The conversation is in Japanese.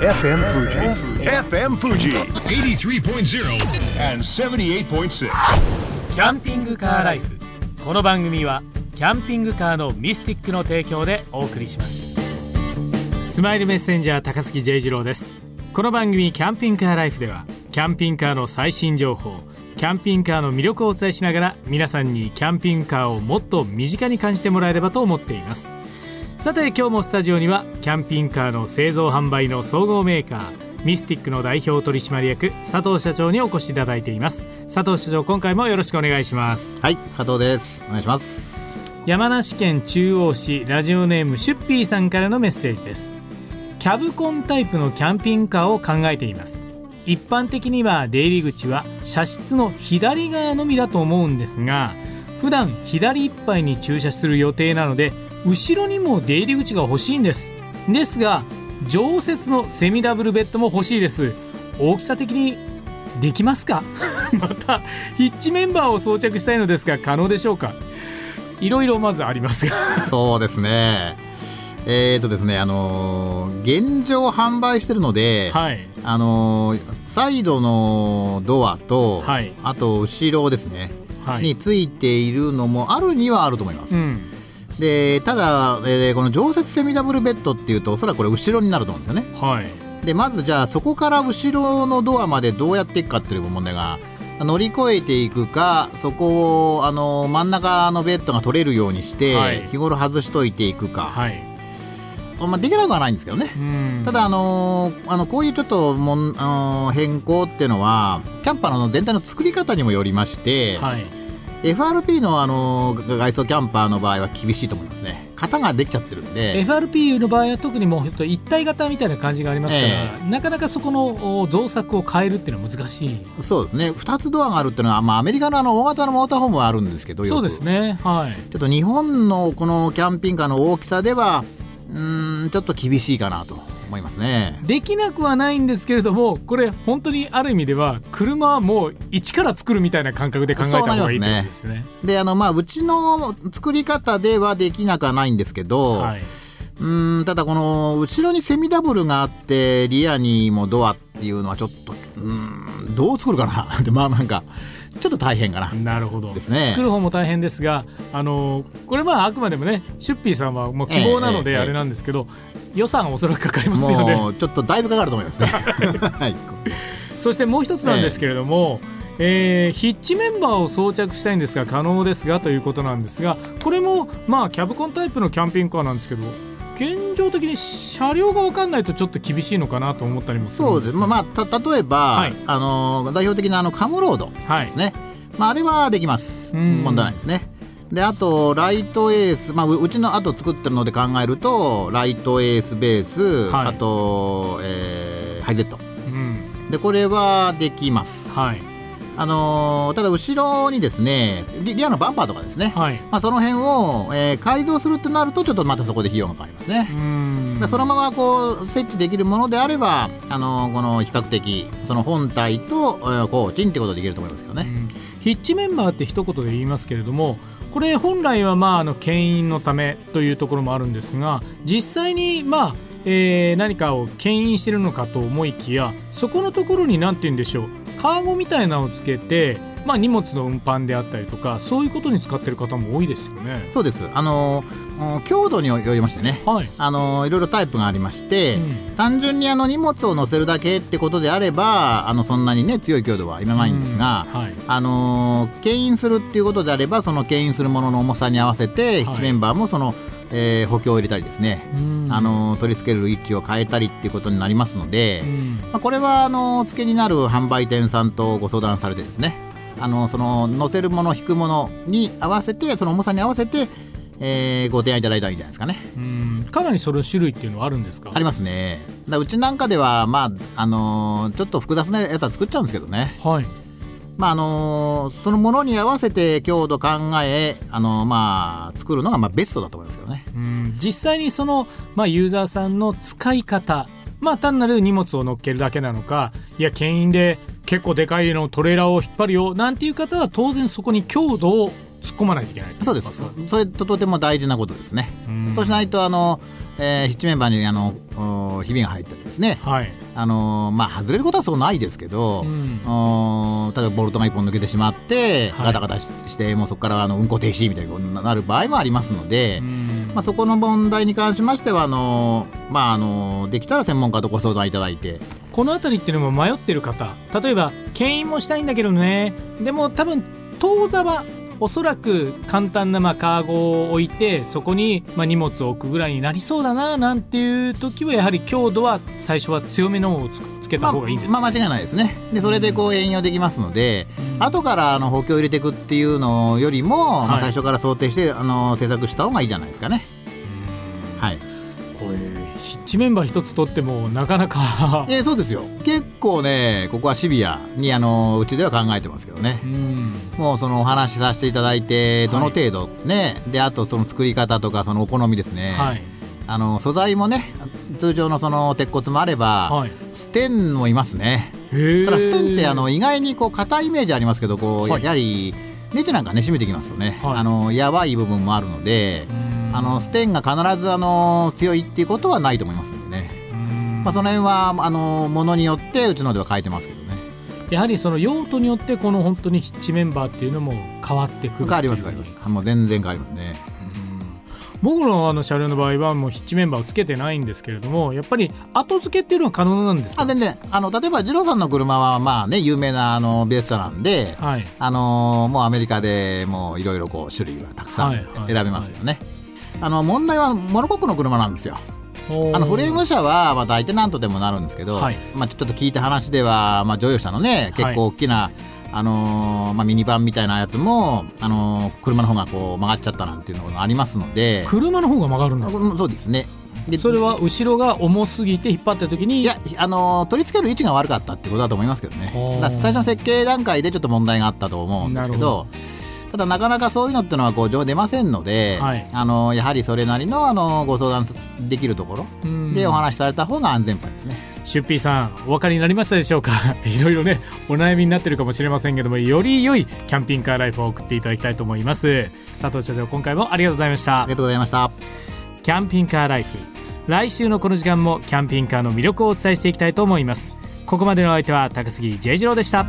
FM Fuji. FM Fuji. 83.0 and 78.6. キャンピングカーライフこの番組はキャンピングカーのミスティックの提供でお送りしますスマイルメッセンジャー高杉 J 次郎ですこの番組キャンピングカーライフではキャンピングカーの最新情報キャンピングカーの魅力をお伝えしながら皆さんにキャンピングカーをもっと身近に感じてもらえればと思っていますさて今日もスタジオにはキャンピングカーの製造販売の総合メーカーミスティックの代表取締役佐藤社長にお越しいただいています佐藤社長今回もよろしくお願いしますはい、佐藤です。お願いします。山梨県中央市ラジオネームシュッピーさんからのメッセージですキャブコンタイプのキャンピングカーを考えています一般的には出入り口は車室の左側のみだと思うんですが普段左いっぱいに駐車する予定なので後ろにも出入り口が欲しいんです。ですが常設のセミダブルベッドも欲しいです。大きさ的にできますか？またヒッチメンバーを装着したいのですが可能でしょうか？いろいろまずありますが。そうですね。えーとですね、あのー現状販売してるので、はい。あのーサイドのドアと、はい。あと後ろですね、はい。についているのもあるにはあると思います。うんで、ただ、えーこの常設セミダブルベッドっていうと、おそらくこれ後ろになると思うんですよね。はい。で、まずじゃあそこから後ろのドアまでどうやっていくかっていう問題が。乗り越えていくかそこをあの真ん中のベッドが取れるようにして、はい日頃外しといていくか、はい。まあ、できなくはないんですけどね、うん。ただ、あのーあのこういうちょっともん、あのー変更っていうのはキャンパーの全体の作り方にもよりまして、はい FRP の、あのー外装キャンパーの場合は厳しいと思いますね。型ができちゃってるんで。FRP の場合は特にもう一体型みたいな感じがありますから、えなかなかそこのお造作を変えるっていうのは難しい。そうですね。2つドアがあるっていうのは、まあ、アメリカのあの大型のモーターホームはあるんですけどそうですね。はい。ちょっと日本のこのキャンピングカーの大きさではうーんちょっと厳しいかなと思いますね。できなくはないんですけれどもこれ本当にある意味では車はもう一から作るみたいな感覚で考えた方がいいですね。であのまあうちの作り方ではできなくはないんですけど、はいうーんただこの後ろにセミダブルがあってリアにもドアっていうのはちょっとうーんどう作るかな ってまあなんかちょっと大変かな。なるほど、ですね作る方も大変ですが、あのこれまああくまでもねシュッピーさんはもう希望なのであれなんですけど、予算はおそらくかかりますよね。もうちょっとだいぶかかると思いますね。はい、そしてもう一つなんですけれども、えーヒッチメンバーを装着したいんですが可能ですがということなんですがこれもまあキャブコンタイプのキャンピングカーなんですけど現状的に車両が分かんないとちょっと厳しいのかなと思ったりもするんです。そうです。まあ、まあ、た例えば、はい。あの代表的なあのカムロードはい。ですね。まあ、あれはできます。うん。問題ないですね。であとライトエース、まあ、ううちの後作ってるので考えるとライトエースベース、はい。あと、えーハイゼット。うん。でこれはできます、はいあのーただ後ろにですねリリアのバンパーとかですね、はい。まあ、その辺を、えー改造するってなるとちょっとまたそこで費用がかかりますね。う、ん。でそのままこう設置できるものであれば、あのーこの比較的その本体と、えー、コーチンってことできると思いますけどね、うん。ヒッチメンバーって一言で言いますけれどもこれ本来はまああの牽引のためというところもあるんですが実際にまあ、えー何かを牽引してるのかと思いきやそこのところに何て言うんでしょうカーゴみたいなのをつけて、まあ、荷物の運搬であったりとかそういうことに使ってる方も多いですよね。そうです。あの強度によりましてね。はい、あのいろいろタイプがありまして、うん。単純にあの荷物を載せるだけってことであればあのそんなにね強い強度はいらないんですが、うんはい。あのー牽引するっていうことであればその牽引するものの重さに合わせて、ヒッチメンバーもその、えー補強を入れたりですね、うん。あのー取り付ける位置を変えたりっていうことになりますので、うん。まあ、これはあのー付けになる販売店さんとご相談されてですね。あのその載せるもの引くものに合わせてその重さに合わせて、えーご提案いただいたらいいんじゃないですかね。うん。かなりその種類っていうのはあるんですか？ありますね。だうちなんかでは、まああのーちょっと複雑なやつは作っちゃうんですけどね、はいまああのそのものに合わせて強度考え、あのまあ、作るのがまあベストだと思いますけどね。うん実際にその、まあ、ユーザーさんの使い方まあ単なる荷物を乗っけるだけなのかいや牽引で結構でかいのトレーラーを引っ張るよなんていう方は当然そこに強度を突っ込まないといけない。そうです。それととても大事なことですね、そうしないとあの、えー、ヒッチメンバーにあのひびが入ったりですね、はい、あのまあ外れることはそうないですけど、うん、例えばボルトが1本抜けてしまって、ガタガタしてもうそこからあの運行停止みたいになる場合もありますので、まあ、そこの問題に関しましてはあの、まあ、あのできたら専門家とご相談いただいて。この辺りっていうのも迷ってる方。例えば牽引もしたいんだけどね。でも多分当座はおそらく簡単なまあカーゴを置いてそこにまあ荷物を置くぐらいになりそうだななんていう時はやはり強度は最初は強めのをつけた方がいいんです、まあ、まあ間違いないですね。でそれでこう援用できますので、うん、後からあの補強を入れていくっていうのよりも、まあ、最初から想定してあの制作した方がいいじゃないですかね。はいこれヒッチメンバー一つ取ってもなかなか。えそうですよ。結構ねここはシビアにあのうちでは考えてますけどね、うん、もうそのお話しさせていただいてどの程度ね、はい、であとその作り方とかそのお好みですね、はい、あの素材もね通常のその鉄骨もあれば、はい、ステンもいますね。ただステンってあの意外にこう硬いイメージありますけどこう、やはりネジなんかね締めてきますとね、あのやばい部分もあるので。あのステンが必ずあの強いっていうことはないと思いますんでね、まあ、その辺はあのものによってうちのでは変えてますけどね。やはりその用途によってこの本当にヒッチメンバーっていうのも変わってくる変わります変わります。もう全然変わりますね。僕のあの車両の場合はもうヒッチメンバーをつけてないんですけれどもやっぱり後付けっていうのは可能なんですか？あ全然。あの例えば二郎さんの車はまあね有名なあのベース車なんで、はい、あのもうアメリカでもういろいろこう種類はたくさん選べますよね、はいはいはいあの問題はモノコックの車なんですよ。あのフレーム車はまあ大体なんとでもなるんですけど、はい、まあ、ちょっと聞いた話では、まあ、乗用車のね結構大きな、はい、あのー、まあ、ミニバンみたいなやつも、あのー、車の方がこう曲がっちゃったなんていうのがありますので。車の方が曲がるんですかそうですね。でそれは後ろが重すぎて引っ張った時にいや、あのー、取り付ける位置が悪かったってことだと思いますけどね。最初の設計段階でちょっと問題があったと思うんですけどただなかなかそういうのってのはこう出ませんので、はい、あのやはりそれなりのあのご相談できるところでお話しされた方が安全牌ですね。シュッピーさんお分かりになりましたでしょうか？いろいろねお悩みになってるかもしれませんけどもより良いキャンピングカーライフを送っていただきたいと思います。佐藤社長今回もありがとうございました。ありがとうございました。キャンピングカーライフ来週のこの時間もキャンピングカーの魅力をお伝えしていきたいと思います。ここまでの相手は高杉 J 次郎でした